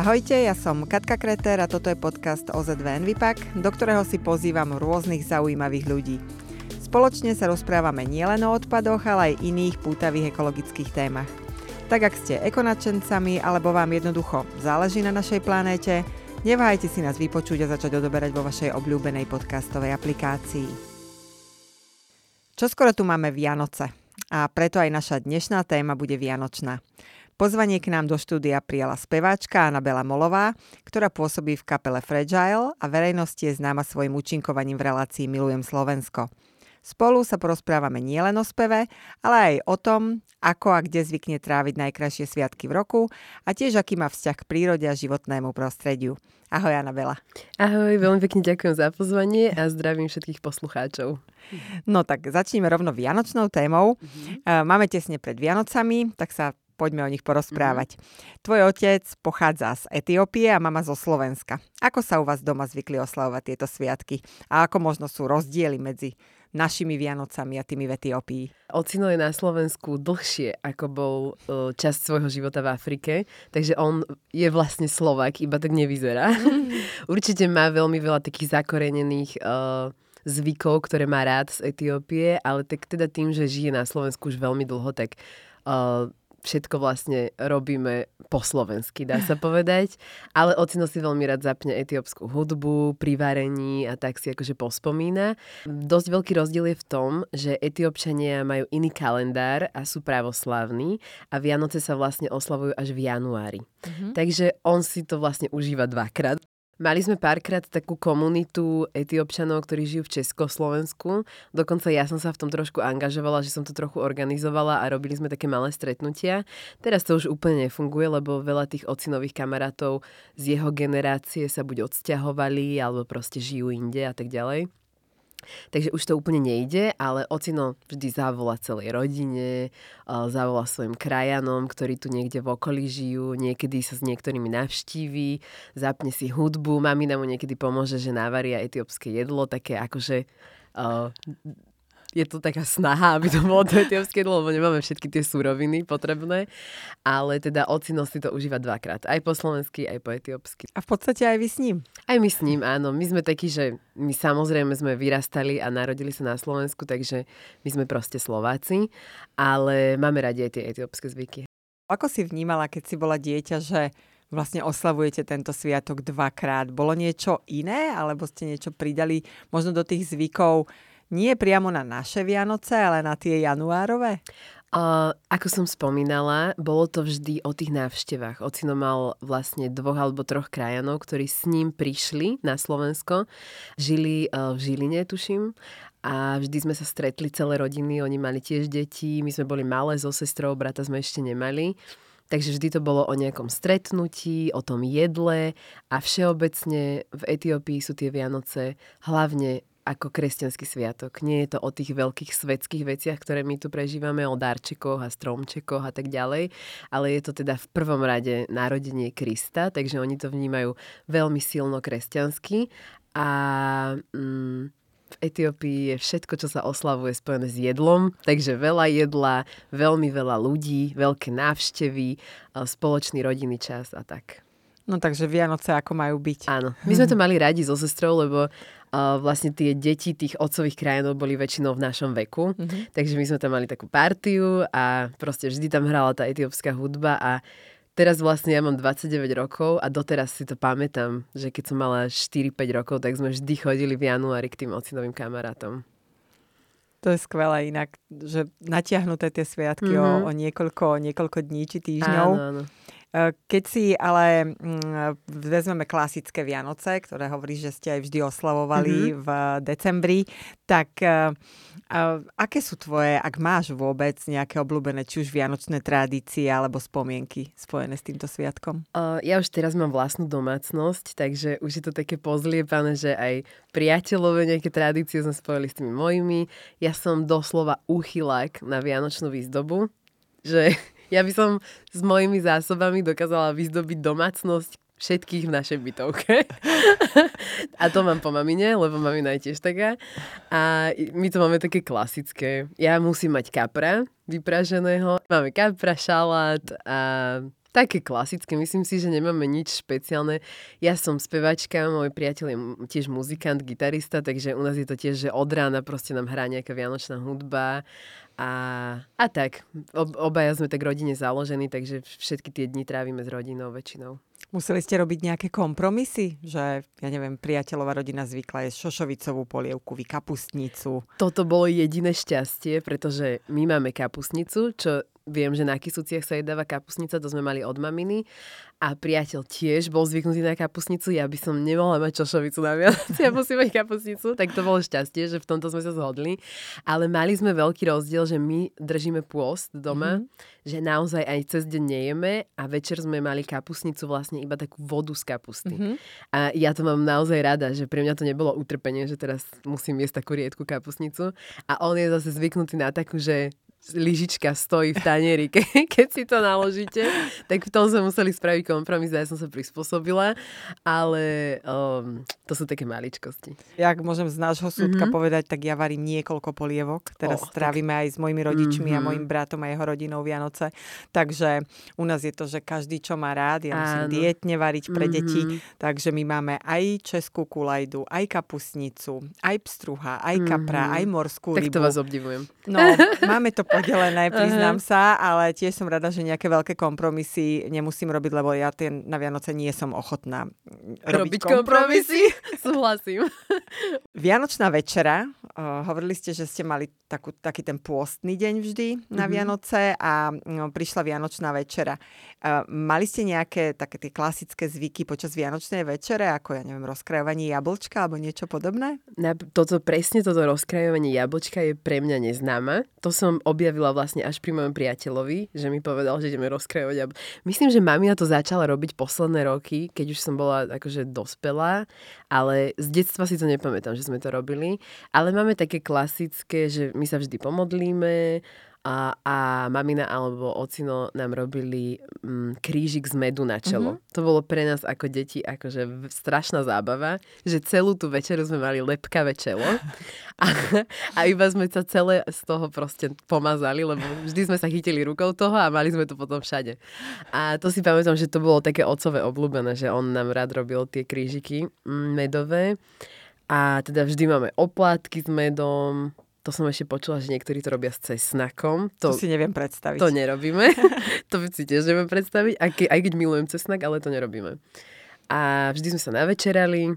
Ahojte, ja som Katka Kreter a toto je podcast OZV Envipak, do ktorého si pozývam rôznych zaujímavých ľudí. Spoločne sa rozprávame nielen o odpadoch, ale aj iných pútavých ekologických témach. Tak ak ste ekonačencami alebo vám jednoducho záleží na našej planéte, neváhajte si nás vypočuť a začať odoberať vo vašej obľúbenej podcastovej aplikácii. Čoskoro tu máme Vianoce a preto aj naša dnešná téma bude Vianočná. Pozvanie k nám do štúdia prijala speváčka Anabela Molová, ktorá pôsobí v kapele Fragile a verejnosti je známa svojim účinkovaním v relácii Milujem Slovensko. Spolu sa porozprávame nielen o speve, ale aj o tom, ako a kde zvykne tráviť najkrajšie sviatky v roku a tiež aký má vzťah k prírode a životnému prostrediu. Ahoj Anabela. Ahoj, veľmi pekne ďakujem za pozvanie a zdravím všetkých poslucháčov. No tak začneme rovno Vianočnou témou. Mm-hmm. Máme tesne pred Vianocami, tak sa poďme o nich porozprávať. Mm-hmm. Tvoj otec pochádza z Etiópie a mama zo Slovenska. Ako sa u vás doma zvykli oslavovať tieto sviatky? A ako možno sú rozdiely medzi našimi Vianocami a tými v Etiópii? Ocino je na Slovensku dlhšie, ako bol uh, časť svojho života v Afrike, takže on je vlastne Slovak, iba tak nevyzerá. Určite má veľmi veľa takých zakorenených uh, zvykov, ktoré má rád z Etiópie, ale tak teda tým, že žije na Slovensku už veľmi dlho, tak uh, všetko vlastne robíme po slovensky, dá sa povedať. Ale ocino si veľmi rád zapne etiópsku hudbu pri varení a tak si akože pospomína. Dosť veľký rozdiel je v tom, že etiópčania majú iný kalendár a sú pravoslavní a Vianoce sa vlastne oslavujú až v januári. Mm-hmm. Takže on si to vlastne užíva dvakrát. Mali sme párkrát takú komunitu etiopčanov, ktorí žijú v Československu. Dokonca ja som sa v tom trošku angažovala, že som to trochu organizovala a robili sme také malé stretnutia. Teraz to už úplne nefunguje, lebo veľa tých ocinových kamarátov z jeho generácie sa buď odsťahovali, alebo proste žijú inde a tak ďalej. Takže už to úplne nejde, ale ocino vždy zavolá celej rodine, zavolá svojim krajanom, ktorí tu niekde v okolí žijú, niekedy sa s niektorými navštíví, zapne si hudbu, mamina mu niekedy pomôže, že navaria etiópske jedlo, také akože uh, je to taká snaha, aby to bolo to etiópske jedlo, lebo nemáme všetky tie súroviny potrebné. Ale teda ocino si to užíva dvakrát. Aj po slovensky, aj po etiópsky. A v podstate aj vy s ním? Aj my s ním, áno. My sme takí, že my samozrejme sme vyrastali a narodili sa na Slovensku, takže my sme proste Slováci, ale máme radi aj tie etiópske zvyky. Ako si vnímala, keď si bola dieťa, že vlastne oslavujete tento sviatok dvakrát? Bolo niečo iné, alebo ste niečo pridali možno do tých zvykov nie priamo na naše Vianoce, ale na tie januárové? Uh, ako som spomínala, bolo to vždy o tých návštevách. Ocino mal vlastne dvoch alebo troch krajanov, ktorí s ním prišli na Slovensko. Žili uh, v Žiline, tuším. A vždy sme sa stretli celé rodiny, oni mali tiež deti, my sme boli malé so sestrou, brata sme ešte nemali. Takže vždy to bolo o nejakom stretnutí, o tom jedle a všeobecne v Etiópii sú tie Vianoce hlavne ako kresťanský sviatok. Nie je to o tých veľkých svetských veciach, ktoré my tu prežívame, o darčekoch a stromčekoch a tak ďalej, ale je to teda v prvom rade narodenie Krista, takže oni to vnímajú veľmi silno kresťansky a mm, v Etiópii je všetko, čo sa oslavuje spojené s jedlom, takže veľa jedla, veľmi veľa ľudí, veľké návštevy, spoločný rodinný čas a tak. No takže Vianoce ako majú byť. Áno. My sme to mali radi so sestrou, lebo uh, vlastne tie deti tých otcových krajinov boli väčšinou v našom veku. Mm-hmm. Takže my sme tam mali takú partiu a proste vždy tam hrala tá etiópska hudba a teraz vlastne ja mám 29 rokov a doteraz si to pamätám, že keď som mala 4-5 rokov, tak sme vždy chodili v januári k tým ocinovým kamarátom. To je skvelé inak, že natiahnuté tie sviatky mm-hmm. o, o niekoľko, niekoľko dní či týždňov. Áno, áno. Eh, keď si ale mm, vezmeme klasické Vianoce, ktoré hovorí, že ste aj vždy oslavovali mm-hmm. v decembri, tak uh, aké sú tvoje, ak máš vôbec nejaké obľúbené, či už vianočné tradície alebo spomienky spojené s týmto sviatkom? Ja už teraz mám vlastnú domácnosť, takže už je to také pozliepané, že aj priateľové nejaké tradície sme spojili s tými mojimi. Ja som doslova uchylák na vianočnú výzdobu, že ja by som s mojimi zásobami dokázala vyzdobiť domácnosť všetkých v našej bytovke. a to mám po mamine, lebo mamina je tiež taká. A my to máme také klasické. Ja musím mať kapra vypraženého. Máme kapra, šalát a Také klasické, myslím si, že nemáme nič špeciálne. Ja som spevačka, môj priateľ je tiež muzikant, gitarista, takže u nás je to tiež, že od rána proste nám hrá nejaká vianočná hudba a, a tak. Obaja sme tak rodine založení, takže všetky tie dni trávime s rodinou väčšinou. Museli ste robiť nejaké kompromisy? Že, ja neviem, priateľová rodina zvykla je šošovicovú polievku, vy kapustnicu. Toto bolo jediné šťastie, pretože my máme kapustnicu, čo viem, že na kysúciach sa jedáva kapusnica, to sme mali od maminy. A priateľ tiež bol zvyknutý na kapusnicu, ja by som nemohla mať čošovicu na Vianoce, ja musím mať kapusnicu, tak to bolo šťastie, že v tomto sme sa zhodli. Ale mali sme veľký rozdiel, že my držíme pôst doma, mm-hmm. že naozaj aj cez deň nejeme a večer sme mali kapusnicu vlastne iba takú vodu z kapusty. Mm-hmm. A ja to mám naozaj rada, že pre mňa to nebolo utrpenie, že teraz musím jesť takú riedku kapusnicu. A on je zase zvyknutý na takú, že lyžička stojí v tanieri, ke, keď si to naložíte. Tak v tom sme museli spraviť kompromis a ja som sa prispôsobila, ale um, to sú také maličkosti. Ja ak môžem z nášho súdka mm-hmm. povedať, tak ja varím niekoľko polievok. Teraz oh, strávime tak... aj s mojimi rodičmi mm-hmm. a mojim bratom a jeho rodinou Vianoce. Takže u nás je to, že každý, čo má rád, ja musím Áno. dietne variť pre mm-hmm. deti. Takže my máme aj českú kulajdu, aj kapusnicu, aj pstruha, aj kapra, mm-hmm. aj morskú tak rybu. Tak to vás obdivujem. No, máme to podelené, priznám uh-huh. sa, ale tiež som rada, že nejaké veľké kompromisy nemusím robiť, lebo ja tie na Vianoce nie som ochotná robiť, robiť kompromisy. kompromisy. Súhlasím. Vianočná večera, uh, hovorili ste, že ste mali takú, taký ten pôstny deň vždy na uh-huh. Vianoce a no, prišla Vianočná večera. Uh, mali ste nejaké také tie klasické zvyky počas Vianočnej večere, ako ja neviem, rozkrajovanie jablčka alebo niečo podobné? Na, toto, presne toto rozkrajovanie jablčka je pre mňa neznáma. To som ob objavila vlastne až pri mojom priateľovi, že mi povedal, že ideme rozkrajovať. A myslím, že mamina to začala robiť posledné roky, keď už som bola akože dospelá, ale z detstva si to nepamätám, že sme to robili. Ale máme také klasické, že my sa vždy pomodlíme, a, a mamina alebo ocino nám robili mm, krížik z medu na čelo. Mm-hmm. To bolo pre nás ako deti akože strašná zábava, že celú tú večeru sme mali lepkavé čelo a, a iba sme sa celé z toho proste pomazali, lebo vždy sme sa chytili rukou toho a mali sme to potom všade. A to si pamätám, že to bolo také otcové obľúbené, že on nám rád robil tie krížiky mm, medové. A teda vždy máme oplátky s medom, to som ešte počula, že niektorí to robia s cesnakom. To, to si neviem predstaviť. To nerobíme. to si tiež neviem predstaviť, aj, ke, aj keď milujem cesnak, ale to nerobíme. A vždy sme sa navečerali,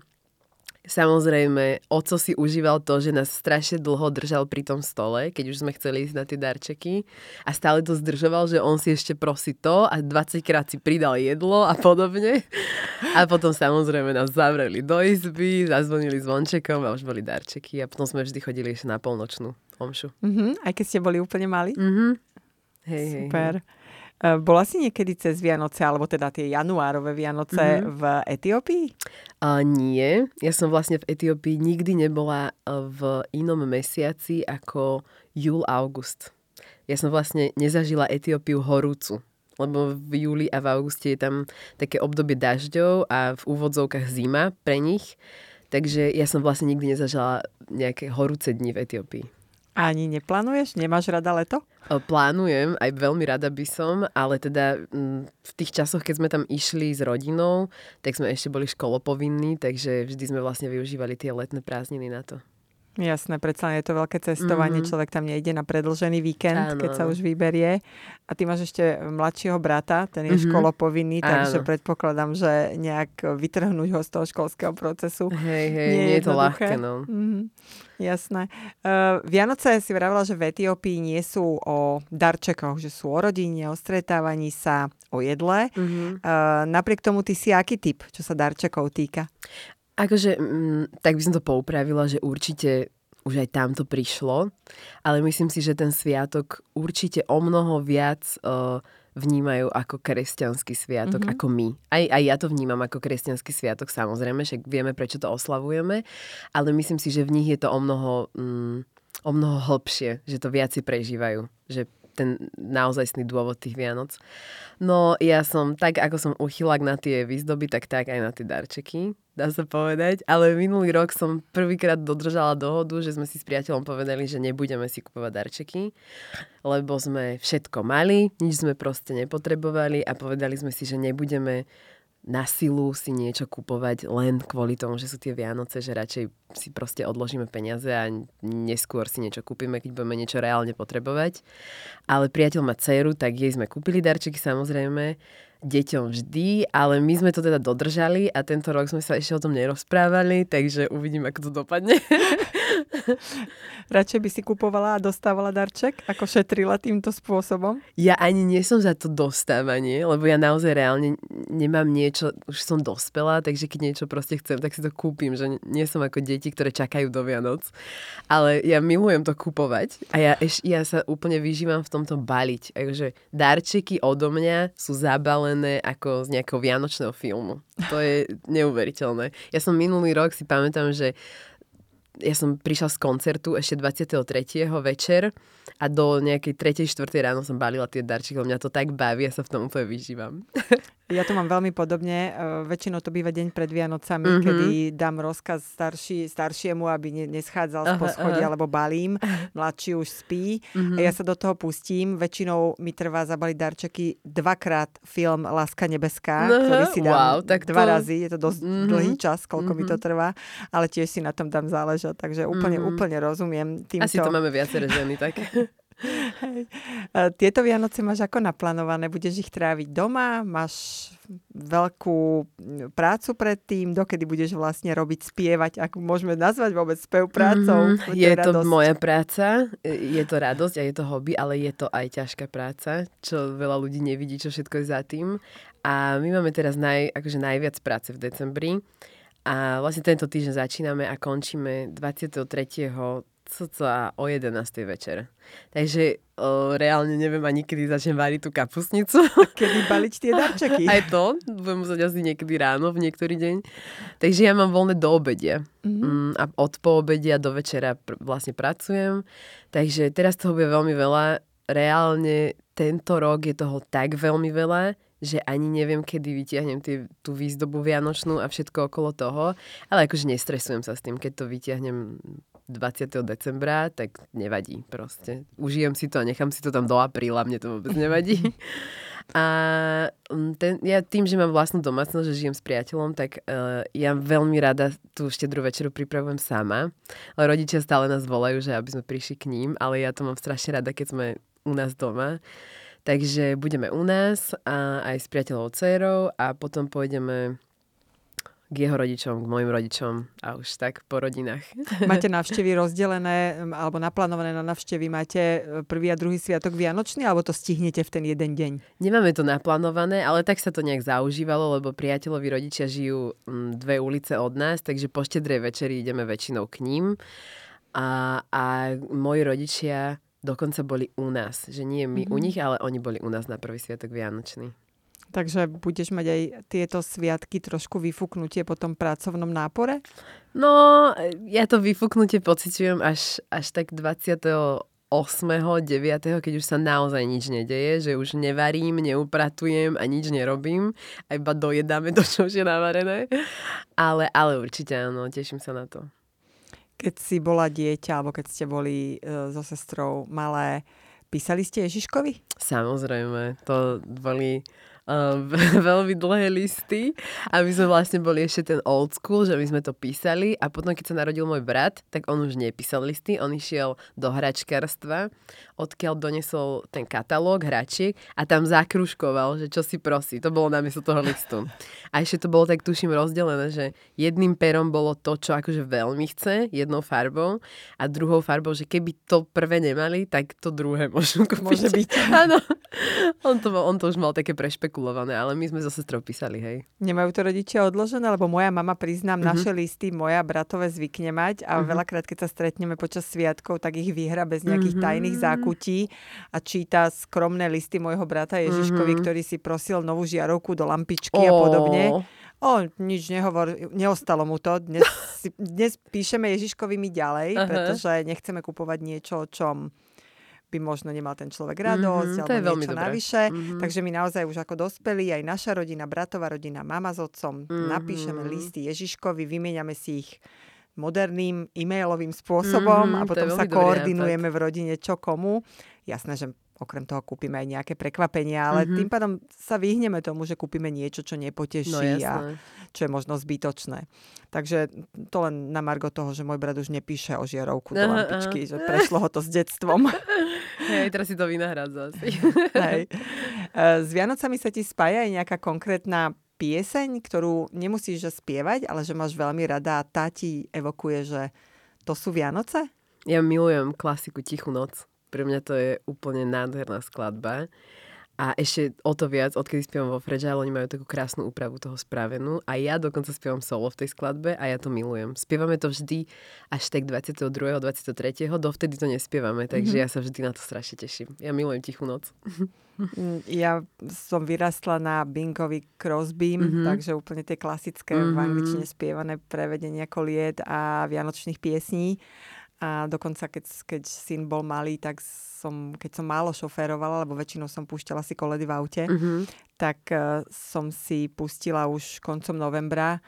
Samozrejme, oco si užíval to, že nás strašne dlho držal pri tom stole, keď už sme chceli ísť na tie darčeky a stále to zdržoval, že on si ešte prosí to a 20 krát si pridal jedlo a podobne. A potom samozrejme nás zavreli do izby, zazvonili zvončekom a už boli darčeky a potom sme vždy chodili ešte na polnočnú omšu. Mm-hmm, aj keď ste boli úplne mali? Mm-hmm. Hej, Super. Hej, hej. E, bola si niekedy cez Vianoce, alebo teda tie januárové Vianoce mm-hmm. v Etiópii? Uh, nie. Ja som vlastne v Etiópii nikdy nebola e, v inom mesiaci ako júl-august. Ja som vlastne nezažila Etiópiu horúcu lebo v júli a v auguste je tam také obdobie dažďov a v úvodzovkách zima pre nich. Takže ja som vlastne nikdy nezažila nejaké horúce dni v Etiópii. Ani neplánuješ? Nemáš rada leto? Plánujem, aj veľmi rada by som, ale teda v tých časoch, keď sme tam išli s rodinou, tak sme ešte boli školopovinní, takže vždy sme vlastne využívali tie letné prázdniny na to. Jasné, predsa je to veľké cestovanie, mm-hmm. človek tam nejde na predlžený víkend, Áno. keď sa už vyberie. A ty máš ešte mladšieho brata, ten je mm-hmm. školopovinný, takže Áno. predpokladám, že nejak vytrhnúť ho z toho školského procesu. Hej, hej, nie, nie je to ľahké, no. Mm-hmm. Jasné. Uh, Vianoce si vravila, že v Etiópii nie sú o darčekoch, že sú o rodine, o stretávaní sa, o jedle. Mm-hmm. Uh, napriek tomu ty si aký typ, čo sa darčekov týka? Akože, mm, tak by som to poupravila, že určite už aj tam to prišlo, ale myslím si, že ten sviatok určite o mnoho viac uh, vnímajú ako kresťanský sviatok, mm-hmm. ako my. Aj, aj ja to vnímam ako kresťanský sviatok, samozrejme, však vieme, prečo to oslavujeme, ale myslím si, že v nich je to o mnoho, mm, o mnoho hlbšie, že to viac si prežívajú, že ten naozajstný dôvod tých Vianoc. No ja som, tak ako som uchylak na tie výzdoby, tak tak aj na tie darčeky. Dá sa povedať. Ale minulý rok som prvýkrát dodržala dohodu, že sme si s priateľom povedali, že nebudeme si kupovať darčeky, lebo sme všetko mali, nič sme proste nepotrebovali a povedali sme si, že nebudeme na silu si niečo kupovať len kvôli tomu, že sú tie Vianoce, že radšej si proste odložíme peniaze a neskôr si niečo kúpime, keď budeme niečo reálne potrebovať. Ale priateľ má dceru, tak jej sme kúpili darčeky samozrejme deťom vždy, ale my sme to teda dodržali a tento rok sme sa ešte o tom nerozprávali, takže uvidím, ako to dopadne. Radšej by si kupovala a dostávala darček, ako šetrila týmto spôsobom? Ja ani nie som za to dostávanie, lebo ja naozaj reálne nemám niečo, už som dospelá, takže keď niečo proste chcem, tak si to kúpim, že nie som ako deti, ktoré čakajú do Vianoc. Ale ja milujem to kupovať a ja, ja sa úplne vyžívam v tomto baliť. Takže darčeky odo mňa sú zabalené ako z nejakého vianočného filmu. To je neuveriteľné. Ja som minulý rok si pamätám, že ja som prišla z koncertu ešte 23. večer a do nejakej 3. 4. ráno som balila tie darčeky, mňa to tak baví, ja sa v tom úplne vyžívam. Ja to mám veľmi podobne. Uh, väčšinou to býva deň pred Vianocami, mm-hmm. kedy dám rozkaz starší, staršiemu, aby ne, neschádzal z poschodia, uh-huh. lebo balím. Mladší už spí. Mm-hmm. A ja sa do toho pustím. Väčšinou mi trvá zabaliť darčeky dvakrát film Láska nebeská, uh-huh. ktorý si dám wow, tak dva to... razy. Je to dosť mm-hmm. dlhý čas, koľko mm-hmm. mi to mhm. trvá. Ale tiež si na tom dám záležať. Takže úplne, mm-hmm. úplne rozumiem týmto. Asi to máme viaceré ženy, tak. Hej. Tieto Vianoce máš ako naplánované? Budeš ich tráviť doma? Máš veľkú prácu pred tým? Dokedy budeš vlastne robiť, spievať? Ako môžeme nazvať vôbec spev prácou? Mm-hmm. Je to radosť. moja práca, je to radosť a je to hobby, ale je to aj ťažká práca, čo veľa ľudí nevidí, čo všetko je za tým. A my máme teraz naj, akože najviac práce v decembri. A vlastne tento týždeň začíname a končíme 23 cca o 11. večer. Takže o, reálne neviem ani kedy začnem variť tú kapusnicu. Kedy baliť tie darčeky. Aj to, budem musieť asi niekedy ráno, v niektorý deň. Takže ja mám voľné do obedia. Mm-hmm. Mm, a od poobedia do večera pr- vlastne pracujem. Takže teraz toho bude veľmi veľa. Reálne tento rok je toho tak veľmi veľa, že ani neviem, kedy vytiahnem tý, tú výzdobu vianočnú a všetko okolo toho. Ale akože nestresujem sa s tým, keď to vytiahnem 20. decembra, tak nevadí proste. Užijem si to a nechám si to tam do apríla, mne to vôbec nevadí. A mm, ten, ja tým, že mám vlastnú domácnosť, že žijem s priateľom, tak uh, ja veľmi rada tú štedrú večeru pripravujem sama. Ale rodičia stále nás volajú, že aby sme prišli k ním, ale ja to mám strašne rada, keď sme u nás doma. Takže budeme u nás a aj s priateľovou dcerou a potom pôjdeme k jeho rodičom, k mojim rodičom a už tak po rodinách. Máte návštevy rozdelené alebo naplánované na návštevy? Máte e, prvý a druhý sviatok Vianočný alebo to stihnete v ten jeden deň? Nemáme to naplánované, ale tak sa to nejak zaužívalo, lebo priateľovi rodičia žijú dve ulice od nás, takže po štedrej večeri ideme väčšinou k ním. A, a moji rodičia dokonca boli u nás. Že nie my mm-hmm. u nich, ale oni boli u nás na prvý sviatok Vianočný. Takže budeš mať aj tieto sviatky trošku vyfúknutie po tom pracovnom nápore? No, ja to vyfúknutie pociťujem až, až tak 28. 9. keď už sa naozaj nič nedeje, že už nevarím, neupratujem a nič nerobím a iba dojedáme to, čo už je navarené. Ale, ale určite áno, teším sa na to. Keď si bola dieťa, alebo keď ste boli e, so sestrou malé, písali ste Ježiškovi? Samozrejme, to boli veľmi dlhé listy a my sme vlastne boli ešte ten old school, že my sme to písali a potom, keď sa narodil môj brat, tak on už nepísal listy, on išiel do hračkárstva, odkiaľ donesol ten katalóg hračiek a tam zakruškoval, že čo si prosí. To bolo namiesto toho listu. A ešte to bolo tak, tuším, rozdelené, že jedným perom bolo to, čo akože veľmi chce, jednou farbou a druhou farbou, že keby to prvé nemali, tak to druhé môžu kúpiť. Môže byť. Áno. On to, on to už mal také prešpek špekulované, ale my sme so sestrou písali, hej. Nemajú to rodičia odložené, lebo moja mama, priznám, uh-huh. naše listy moja bratové zvykne mať a uh-huh. veľakrát, keď sa stretneme počas sviatkov, tak ich vyhra bez nejakých uh-huh. tajných zákutí a číta skromné listy môjho brata Ježiškovi, uh-huh. ktorý si prosil novú žiarovku do lampičky oh. a podobne. O, nič nehovor, neostalo mu to. Dnes, dnes píšeme Ježiškovi my ďalej, uh-huh. pretože nechceme kupovať niečo, o čom by možno nemal ten človek radosť Mhm, to alebo niečo dobré. navyše. Mhm. Takže my naozaj už ako dospelí, aj naša rodina, bratová rodina, mama s otcom, Mhm. napíšeme listy Ježiškovi, vymieňame si ich moderným e-mailovým spôsobom Mhm, a to je potom sa koordinujeme v rodine čo komu. Jasné, že okrem toho kúpime aj nejaké prekvapenia, ale Mhm. tým pádom sa vyhneme tomu, že kúpime niečo, čo No nepoteší a jasné. čo je možno zbytočné. Takže to len na margo toho, že môj brat už nepíše o žiarovku do Aha, lampičky, že prešlo ho to s detstvom. Hej, teraz si to vynahrádza asi. Hej. E, S Vianocami sa ti spája aj nejaká konkrétna pieseň, ktorú nemusíš že spievať, ale že máš veľmi rada a tá ti evokuje, že to sú Vianoce? Ja milujem klasiku Tichú noc. Pre mňa to je úplne nádherná skladba. A ešte o to viac, odkedy spievam vo Fragile, oni majú takú krásnu úpravu toho spravenú. A ja dokonca spievam solo v tej skladbe a ja to milujem. Spievame to vždy až tak 22. 23. Dovtedy to nespievame, takže Mhm. ja sa vždy na to strašne teším. Ja milujem Tichú noc. Mm, Ja som vyrastla na Bingovi Crosby, Mhm. takže úplne tie klasické v Mhm. angličtine spievané prevedenia koliet a vianočných piesní. A dokonca, keď, keď syn bol malý, tak som, keď som málo šoférovala, lebo väčšinou som púšťala si koledy v aute, Mhm. tak eh, som si pustila už koncom novembra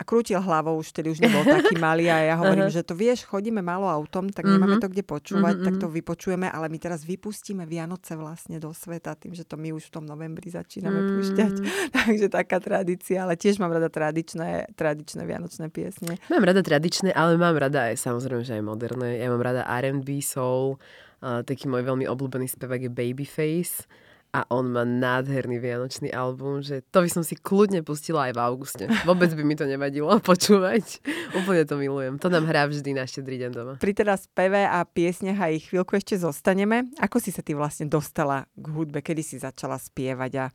a krútil hlavou, už tedy už nebol taký malý a ja hovorím, Aha. že to vieš, chodíme málo autom, tak nemáme Mhm. to kde počúvať, Mhm, tak mhm. to vypočujeme, ale my teraz vypustíme Vianoce vlastne do sveta tým, že to my už v tom novembri začíname púšťať. Mm. Takže taká tradícia, ale tiež mám rada tradičné, tradičné vianočné piesne. Mám rada tradičné, ale mám rada aj samozrejme, že aj moderné. Ja mám rada R&B, soul. Uh, taký môj veľmi obľúbený spevák je Babyface. A on má nádherný vianočný album, že to by som si kľudne pustila aj v auguste. Vôbec by mi to nevadilo počúvať. Úplne to milujem. To nám hrá vždy na štedrý deň doma. Pri teda speve a piesniach aj chvíľku ešte zostaneme. Ako si sa ty vlastne dostala k hudbe? Kedy si začala spievať a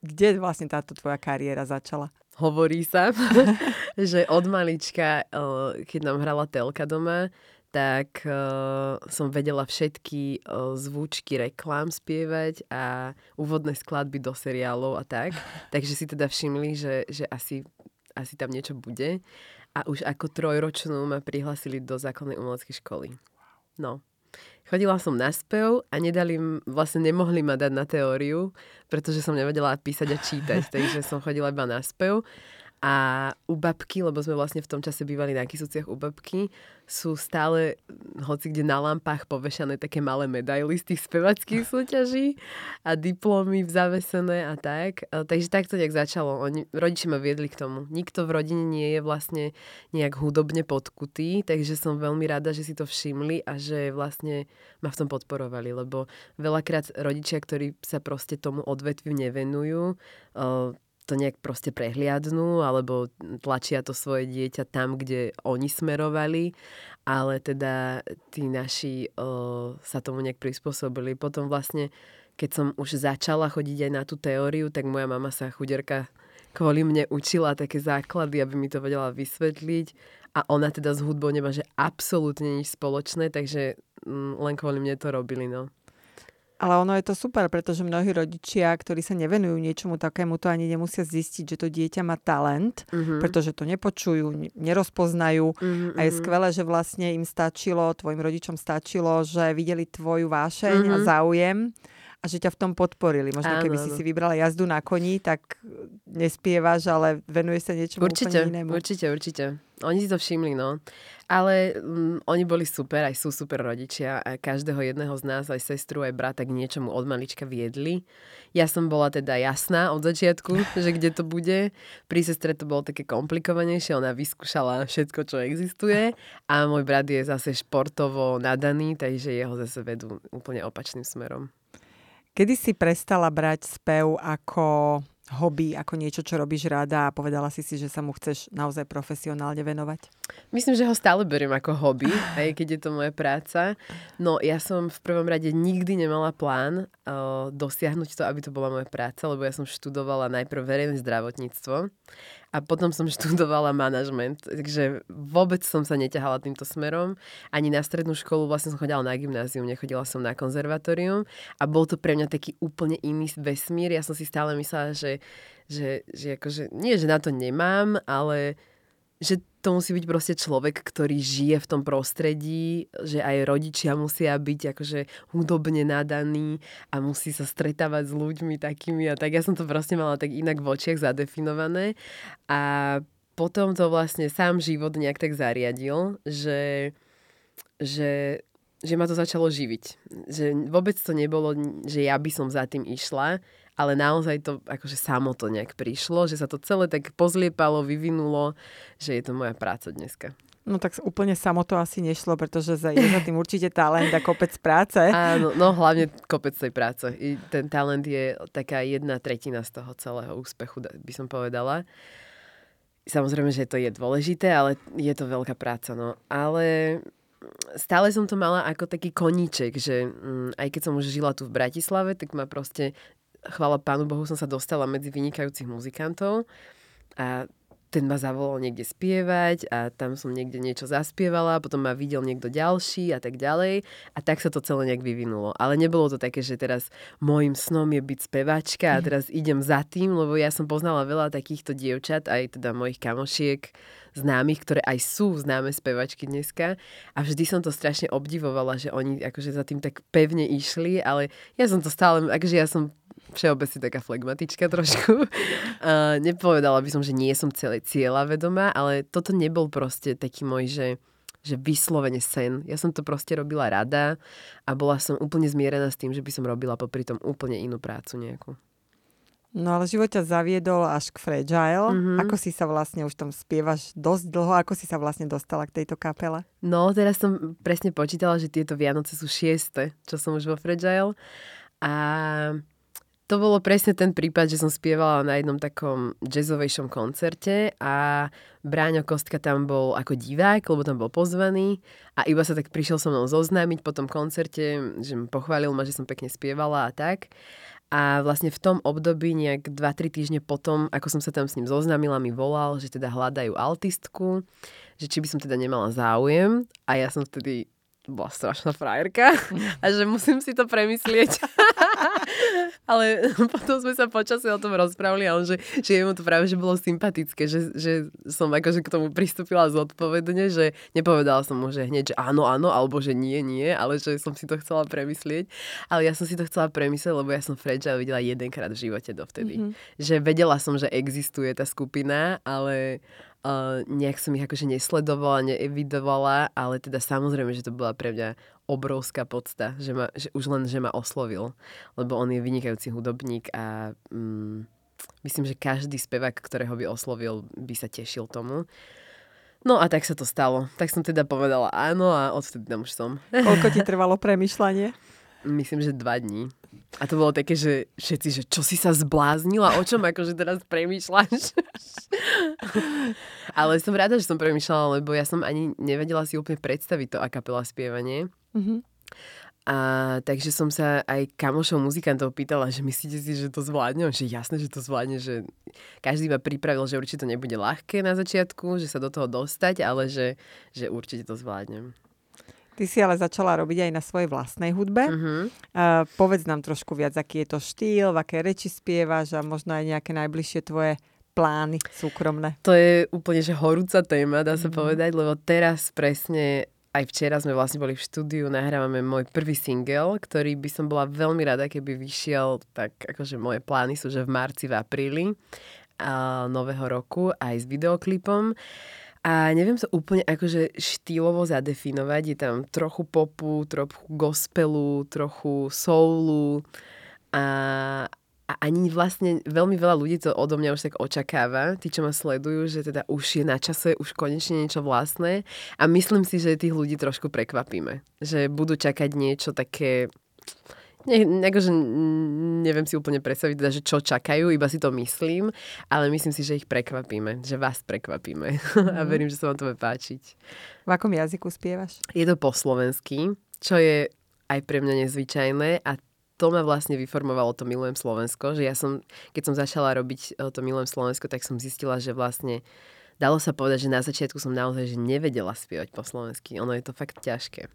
kde vlastne táto tvoja kariéra začala? Hovorí sa, že od malička, eh, keď nám hrala telka doma, tak uh, som vedela všetky uh, zvučky reklám spievať a úvodné skladby do seriálov a tak. Takže si teda všimli, že, že asi, asi tam niečo bude. A už ako trojročnú ma prihlásili do základnej umeleckej školy. No. Chodila som na spev a nedali, vlastne nemohli ma dať na teóriu, pretože som nevedela písať a čítať, takže som chodila iba na spev. A u babky, lebo sme vlastne v tom čase bývali na Kisúciach u babky, sú stále, hoci kde na lampách povešané také malé medaily z tých spevackých súťaží a diplomy zavesené a tak. A Takže takto nejak začalo. Oni, rodiči ma viedli k tomu. Nikto v rodine nie je vlastne nejak hudobne podkutý, takže som veľmi rada, že si to všimli a že vlastne ma v tom podporovali, lebo veľakrát rodičia, ktorí sa proste tomu odvetviu nevenujú, uh, to nejak proste prehliadnú alebo tlačia to svoje dieťa tam, kde oni smerovali, ale teda tí naši uh, sa tomu nejak prispôsobili. Potom vlastne, keď som už začala chodiť aj na tú teóriu, tak moja mama sa chuderka kvôli mne učila také základy, aby mi to vedela vysvetliť a ona teda s hudbou nemá, že absolútne nič spoločné, takže mm, len kvôli mne to robili, no. Ale ono je to super, pretože mnohí rodičia, ktorí sa nevenujú niečomu takému, to ani nemusia zistiť, že to dieťa má talent, Mhm. pretože to nepočujú, ne- nerozpoznajú. Mhm, A je mhm. skvelé, že vlastne im stačilo, tvojim rodičom stačilo, že videli tvoju vášeň a Mhm. záujem a že ťa v tom podporili. Možno Áno, keby si áno. si vybrala jazdu na koni, tak nespievaš, ale venuješ sa niečomu Určite, úplne inému. určite, určite. Oni si to všimli, no. Ale mm, oni boli super, aj sú super rodičia a každého jedného z nás, aj sestru, aj brata k niečomu od malička viedli. Ja som bola teda jasná od začiatku, že kde to bude. Pri sestre to bolo také komplikovanejšie, ona vyskúšala všetko, čo existuje a môj brat je zase športovo nadaný, takže jeho zase vedú úplne opačným smerom. Kedy si prestala brať spev ako hobby, ako niečo, čo robíš rada a povedala si si, že sa mu chceš naozaj profesionálne venovať? Myslím, že ho stále beriem ako hobby, aj keď je to moja práca. No ja som v prvom rade nikdy nemala plán uh, dosiahnuť to, aby to bola moja práca, lebo ja som študovala najprv verejné zdravotníctvo a potom som študovala manažment, takže vôbec som sa neťahala týmto smerom. Ani na strednú školu, vlastne som chodila na gymnázium, nechodila som na konzervatórium a bol to pre mňa taký úplne iný vesmír. Ja som si stále myslela, že, že, že akože, nie, že na to nemám, ale že to musí byť proste človek, ktorý žije v tom prostredí, že aj rodičia musia byť akože hudobne nadaní a musí sa stretávať s ľuďmi takými a tak. Ja som to proste mala tak inak v očiach zadefinované a potom to vlastne sám život nejak tak zariadil, že, že, že ma to začalo živiť. Že vôbec to nebolo, že ja by som za tým išla, ale naozaj to akože samo to nejak prišlo, že sa to celé tak pozliepalo, vyvinulo, že je to moja práca dneska. No tak úplne samo to asi nešlo, pretože za, je za tým určite talent a kopec práce. Áno, no hlavne kopec tej práce. I ten talent je taká jedna tretina z toho celého úspechu, by som povedala. Samozrejme, že to je dôležité, ale je to veľká práca. No. Ale stále som to mala ako taký koníček, že mm, aj keď som už žila tu v Bratislave, tak ma proste chvála Pánu Bohu, som sa dostala medzi vynikajúcich muzikantov a ten ma zavolal niekde spievať a tam som niekde niečo zaspievala, potom ma videl niekto ďalší a tak ďalej a tak sa to celé nejak vyvinulo. Ale nebolo to také, že teraz môjim snom je byť spevačka a mhm. teraz idem za tým, lebo ja som poznala veľa takýchto dievčat, aj teda mojich kamošiek, známych, ktoré aj sú známe spevačky dneska a vždy som to strašne obdivovala, že oni akože za tým tak pevne išli, ale ja som to stále, akože ja som všeobecne taká flegmatička trošku. Uh, nepovedala by som, že nie som celé cieľa vedomá, ale toto nebol proste taký môj, že že vyslovene sen. Ja som to proste robila rada a bola som úplne zmierená s tým, že by som robila popri tom úplne inú prácu nejakú. No ale život ťa zaviedol až k Fragile. Mm-hmm. Ako si sa vlastne, už tam spievaš dosť dlho, ako si sa vlastne dostala k tejto kapele? No, teraz som presne počítala, že tieto Vianoce sú šieste, čo som už vo Fragile. A to bolo presne ten prípad, že som spievala na jednom takom jazzovejšom koncerte a Bráňo Kostka tam bol ako divák, lebo tam bol pozvaný a iba sa tak prišiel so mnou zoznámiť po tom koncerte, že mi pochválil ma, že som pekne spievala a tak. A vlastne v tom období, nejak 2-3 týždne potom, ako som sa tam s ním zoznámila, mi volal, že teda hľadajú altistku, že či by som teda nemala záujem. A ja som vtedy bola strašná frajerka a že musím si to premyslieť. Ale potom sme sa počasie o tom rozprávali a on, že, že mu to práve že bolo sympatické, že, že som akože k tomu pristúpila zodpovedne, že nepovedala som mu, že hneď, že áno, áno, alebo že nie, nie, ale že som si to chcela premyslieť. Ale ja som si to chcela premyslieť, lebo ja som Fragile videla jedenkrát v živote dovtedy. Mm-hmm. Že vedela som, že existuje tá skupina, ale Uh, nejak som ich akože nesledovala, neevidovala, ale teda samozrejme, že to bola pre mňa obrovská podsta, že, ma, že už len, že ma oslovil, lebo on je vynikajúci hudobník a mm, myslím, že každý spevák, ktorého by oslovil, by sa tešil tomu. No a tak sa to stalo. Tak som teda povedala áno a odvtedy tam už som. Koľko ti trvalo premyšľanie? Myslím, že dva dní. A to bolo také, že všetci, že čo si sa zbláznila, o čom akože teraz premýšľaš? Ale som rada, že som premýšľala, lebo ja som ani nevedela si úplne predstaviť to a kapela spievanie. Mm-hmm. A takže som sa aj kamošov muzikantov pýtala, že myslíte si, že to zvládne? Že jasné, že to zvládne, že každý ma pripravil, že určite to nebude ľahké na začiatku, že sa do toho dostať, ale že, že určite to zvládnem. Ty si ale začala robiť aj na svojej vlastnej hudbe. Uh-huh. Uh, povedz nám trošku viac, aký je to štýl, v aké reči spievaš a možno aj nejaké najbližšie tvoje plány súkromné. To je úplne že horúca téma, dá sa uh-huh. povedať, lebo teraz presne aj včera sme vlastne boli v štúdiu, nahrávame môj prvý single, ktorý by som bola veľmi rada, keby vyšiel, tak akože moje plány sú, že v marci, v apríli a nového roku aj s videoklipom. A neviem to úplne akože štýlovo zadefinovať. Je tam trochu popu, trochu gospelu, trochu soulu a, a ani vlastne veľmi veľa ľudí to odo mňa už tak očakáva, tí, čo ma sledujú, že teda už je na čase, už konečne niečo vlastné a myslím si, že tých ľudí trošku prekvapíme. Že budú čakať niečo také ne, akože neviem si úplne predstaviť, teda, že čo čakajú, iba si to myslím, ale myslím si, že ich prekvapíme, že vás prekvapíme mm. a verím, že sa vám to bude páčiť. V akom jazyku spievaš? Je to po slovensky, čo je aj pre mňa nezvyčajné a to ma vlastne vyformovalo to Milujem Slovensko, že ja som, keď som začala robiť eh, to Milujem Slovensko, tak som zistila, že vlastne dalo sa povedať, že na začiatku som naozaj že nevedela spievať po slovensky. Ono je to fakt ťažké.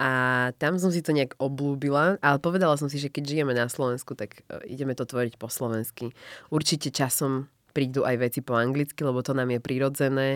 A tam som si to nejak oblúbila, ale povedala som si, že keď žijeme na Slovensku, tak e, ideme to tvoriť po slovensky. Určite časom prídu aj veci po anglicky, lebo to nám je prirodzené.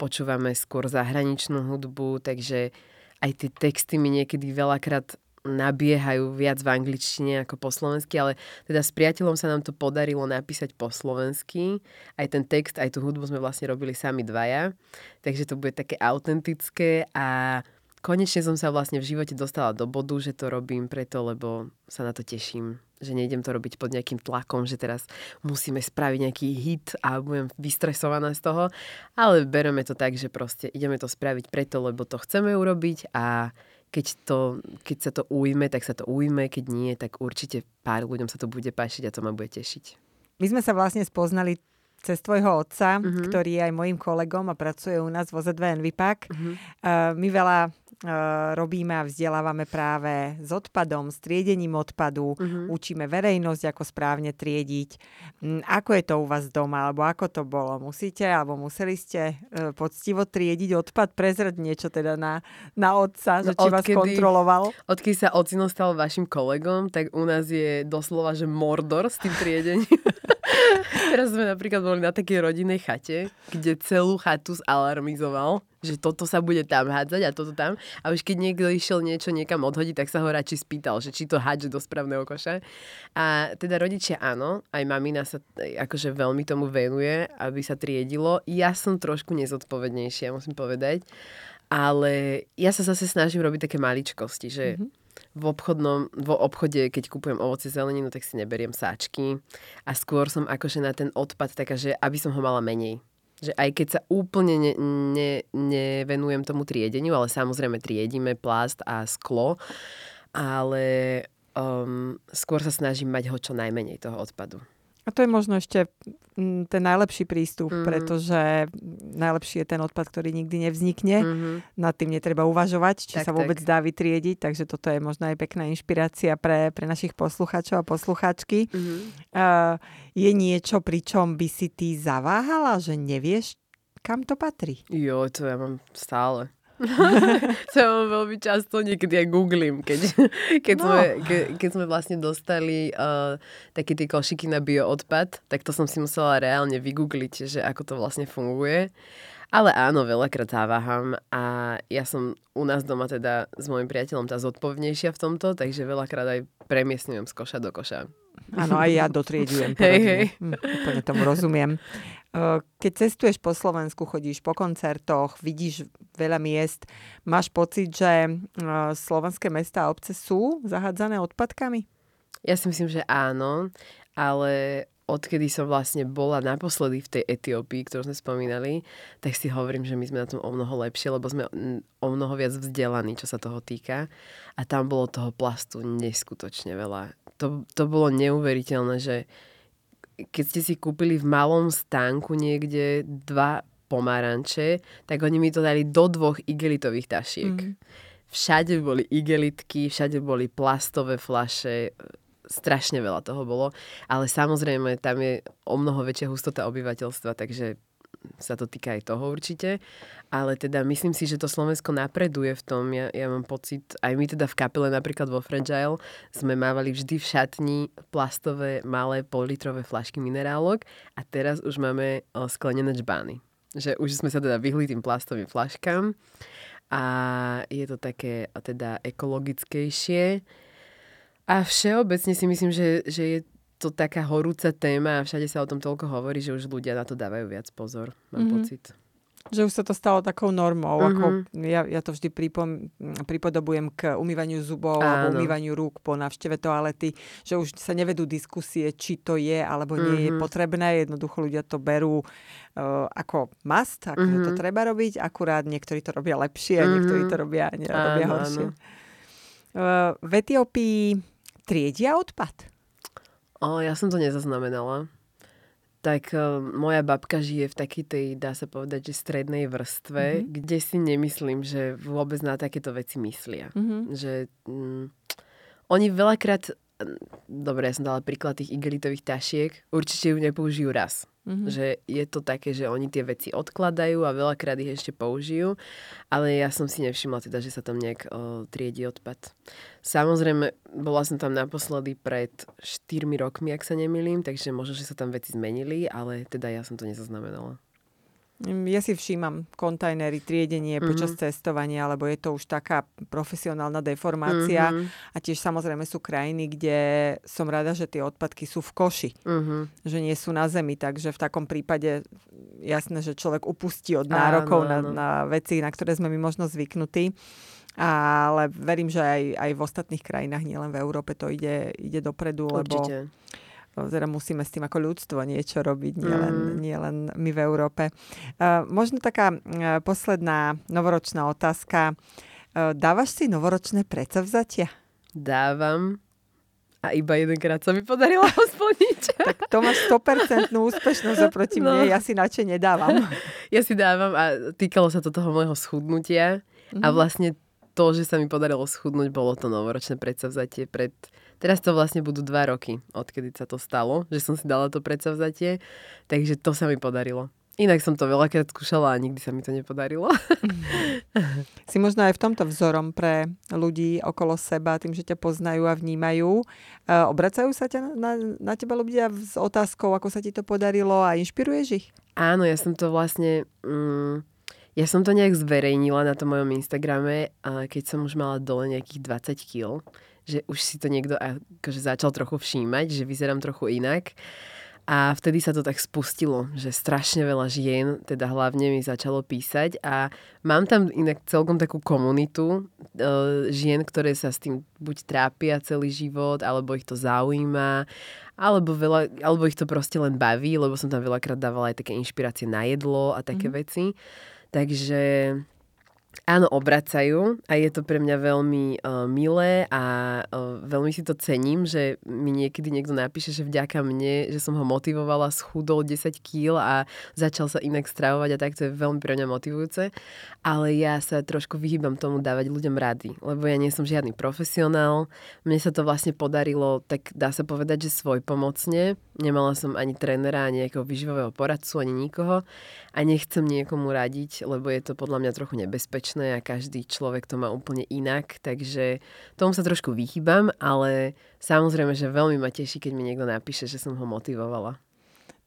Počúvame skôr zahraničnú hudbu, takže aj tie texty mi niekedy veľakrát nabiehajú viac v angličtine ako po slovensky, ale teda s priateľom sa nám to podarilo napísať po slovensky. Aj ten text, aj tú hudbu sme vlastne robili sami dvaja, takže to bude také autentické a konečne som sa vlastne v živote dostala do bodu, že to robím preto, lebo sa na to teším. Že nejdem to robiť pod nejakým tlakom, že teraz musíme spraviť nejaký hit a budem vystresovaná z toho. Ale bereme to tak, že proste ideme to spraviť preto, lebo to chceme urobiť a keď, to, keď sa to ujme, tak sa to ujme, keď nie, tak určite pár ľuďom sa to bude páčiť a to ma bude tešiť. My sme sa vlastne spoznali cez tvojho otca, uh-huh. ktorý je aj mojim kolegom a pracuje u nás vo Z2 Envipak. Uh-huh. Uh, my veľa uh, robíme a vzdelávame práve s odpadom, s triedením odpadu, uh-huh. učíme verejnosť, ako správne triediť. Um, ako je to u vás doma, alebo ako to bolo? Musíte, alebo museli ste uh, poctivo triediť odpad? Prezrať niečo teda na, na otca, no, že či odkedy, vás kontroloval? Odkedy sa ocino stal vašim kolegom, tak u nás je doslova, že mordor s tým triedením. Teraz sme napríklad boli na takej rodinnej chate, kde celú chatu zalarmizoval, že toto sa bude tam hádzať a toto tam. A už keď niekto išiel niečo niekam odhodiť, tak sa ho radšej spýtal, že či to hádže do správneho koša. A teda rodičia áno, aj mamina sa akože veľmi tomu venuje, aby sa triedilo. Ja som trošku nezodpovednejšia, musím povedať. Ale ja sa zase snažím robiť také maličkosti, že mm-hmm v obchodnom, v obchode, keď kupujem ovoce, zeleninu, tak si neberiem sáčky. A skôr som akože na ten odpad taká, že aby som ho mala menej. Že aj keď sa úplne ne, ne, nevenujem tomu triedeniu, ale samozrejme triedíme plast a sklo, ale um, skôr sa snažím mať ho čo najmenej toho odpadu. A to je možno ešte mm, ten najlepší prístup, mm-hmm. pretože najlepší je ten odpad, ktorý nikdy nevznikne. Mm-hmm. Nad tým netreba uvažovať, či tak, sa vôbec tak. dá vytriediť, takže toto je možno aj pekná inšpirácia pre, pre našich poslucháčov a poslucháčky. Mm-hmm. Uh, je niečo, pri čom by si ty zaváhala, že nevieš, kam to patrí? Jo, to ja mám stále. to veľmi často, niekedy aj googlím, keď, keď, no. sme, ke, keď sme vlastne dostali uh, také tie košiky na bioodpad, tak to som si musela reálne vygoogliť, že ako to vlastne funguje. Ale áno, veľakrát záváham a ja som u nás doma teda s môjim priateľom tá zodpovednejšia v tomto, takže veľakrát aj premiesňujem z koša do koša. Áno, aj ja dotriedujem. Hej, hej. Hm, úplne tomu rozumiem. Keď cestuješ po Slovensku, chodíš po koncertoch, vidíš veľa miest, máš pocit, že slovenské mesta a obce sú zahádzané odpadkami? Ja si myslím, že áno, ale odkedy som vlastne bola naposledy v tej Etiópii, ktorú sme spomínali, tak si hovorím, že my sme na tom o mnoho lepšie, lebo sme o mnoho viac vzdelaní, čo sa toho týka. A tam bolo toho plastu neskutočne veľa. To, to bolo neuveriteľné, že keď ste si kúpili v malom stánku niekde dva pomaranče, tak oni mi to dali do dvoch igelitových tašiek. Mm. Všade boli igelitky, všade boli plastové flaše, strašne veľa toho bolo, ale samozrejme tam je o mnoho väčšia hustota obyvateľstva, takže sa to týka aj toho určite. Ale teda myslím si, že to Slovensko napreduje v tom. Ja, ja mám pocit, aj my teda v kapele napríklad vo Fragile sme mávali vždy v šatni plastové malé politrové flašky minerálok a teraz už máme sklenené čbány. Že už sme sa teda vyhli tým plastovým flaškám a je to také teda ekologickejšie. A všeobecne si myslím, že, že je to taká horúca téma a všade sa o tom toľko hovorí, že už ľudia na to dávajú viac pozor, mám mm-hmm. pocit. Že už sa to stalo takou normou. Mm-hmm. Ako ja, ja to vždy pripom, pripodobujem k umývaniu zubov Áno. alebo umývaniu rúk po návšteve toalety, že už sa nevedú diskusie, či to je alebo nie mm-hmm. je mhm. potrebné. Jednoducho ľudia to berú uh, ako must, ako mm-hmm. to treba robiť. Akurát niektorí to robia lepšie a niektorí to robia, robia áno, horšie. Áno. Uh, v Etiópii triedia odpad? O, ja som to nezaznamenala. Tak uh, moja babka žije v takej tej, dá sa povedať, že strednej vrstve, mm-hmm. kde si nemyslím, že vôbec na takéto veci myslia. Mm-hmm. Že mm, oni veľakrát dobre, ja som dala príklad tých igelitových tašiek, určite ju nepoužijú raz. Mm-hmm. Že je to také, že oni tie veci odkladajú a veľakrát ich ešte použijú, ale ja som si nevšimla teda, že sa tam nejak o, triedi odpad. Samozrejme, bola som tam naposledy pred 4 rokmi, ak sa nemýlim, takže možno, že sa tam veci zmenili, ale teda ja som to nezaznamenala. Ja si všímam kontajnery, triedenie mm-hmm. počas cestovania, lebo je to už taká profesionálna deformácia. Mm-hmm. A tiež samozrejme sú krajiny, kde som rada, že tie odpadky sú v koši. Mm-hmm. Že nie sú na zemi. Takže v takom prípade jasné, že človek upustí od nárokov áno, áno. Na, na veci, na ktoré sme my možno zvyknutí. Ale verím, že aj, aj v ostatných krajinách, nielen v Európe, to ide, ide dopredu, lebo... Určite teda musíme s tým ako ľudstvo niečo robiť, nielen, mm. nielen my v Európe. Uh, možno taká uh, posledná novoročná otázka. Uh, dávaš si novoročné predsavzatia? Dávam. A iba jedenkrát sa mi podarilo splniť. tak to máš 100% úspešnosť oproti no. mne, ja si načo nedávam. ja si dávam a týkalo sa to toho môjho schudnutia mm. a mhm. vlastne to, že sa mi podarilo schudnúť, bolo to novoročné predsavzatie pred Teraz to vlastne budú dva roky, odkedy sa to stalo, že som si dala to predsavzatie, takže to sa mi podarilo. Inak som to veľakrát skúšala a nikdy sa mi to nepodarilo. si možno aj v tomto vzorom pre ľudí okolo seba, tým, že ťa poznajú a vnímajú. E, obracajú sa ťa na, na teba ľudia s otázkou, ako sa ti to podarilo a inšpiruješ ich? Áno, ja som to vlastne... Mm, ja som to nejak zverejnila na tom mojom Instagrame, keď som už mala dole nejakých 20 kg že už si to niekto akože začal trochu všímať, že vyzerám trochu inak. A vtedy sa to tak spustilo, že strašne veľa žien, teda hlavne mi začalo písať a mám tam inak celkom takú komunitu e, žien, ktoré sa s tým buď trápia celý život, alebo ich to zaujíma, alebo, veľa, alebo ich to proste len baví, lebo som tam veľakrát dávala aj také inšpirácie na jedlo a také mm. veci. Takže Áno, obracajú a je to pre mňa veľmi uh, milé a uh, veľmi si to cením, že mi niekedy niekto napíše, že vďaka mne, že som ho motivovala, schudol 10 kg a začal sa inak stravovať a tak, to je veľmi pre mňa motivujúce. Ale ja sa trošku vyhýbam tomu dávať ľuďom rady, lebo ja nie som žiadny profesionál. Mne sa to vlastne podarilo, tak dá sa povedať, že svoj pomocne. Nemala som ani trénera, ani nejakého vyživového poradcu, ani nikoho a nechcem niekomu radiť, lebo je to podľa mňa trochu nebezpečné a každý človek to má úplne inak, takže tomu sa trošku vychýbam, ale samozrejme, že veľmi ma teší, keď mi niekto napíše, že som ho motivovala.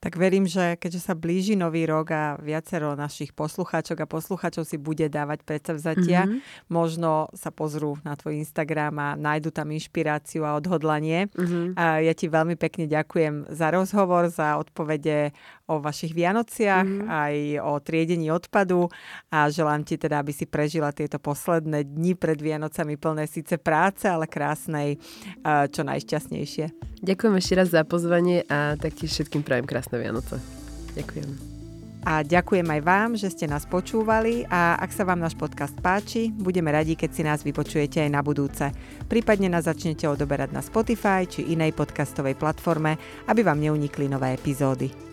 Tak verím, že keďže sa blíži nový rok a viacero našich poslucháčok a poslucháčov si bude dávať predsavzatia, mm-hmm. možno sa pozrú na tvoj Instagram a nájdu tam inšpiráciu a odhodlanie. Mm-hmm. A ja ti veľmi pekne ďakujem za rozhovor, za odpovede o vašich Vianociach, mm-hmm. aj o triedení odpadu a želám ti teda, aby si prežila tieto posledné dni pred Vianocami plné síce práce, ale krásnej, čo najšťastnejšie. Ďakujem ešte raz za pozvanie a taktiež všetkým prajem krásne Vianoce. Ďakujem. A ďakujem aj vám, že ste nás počúvali a ak sa vám náš podcast páči, budeme radi, keď si nás vypočujete aj na budúce. Prípadne nás začnete odoberať na Spotify či inej podcastovej platforme, aby vám neunikli nové epizódy.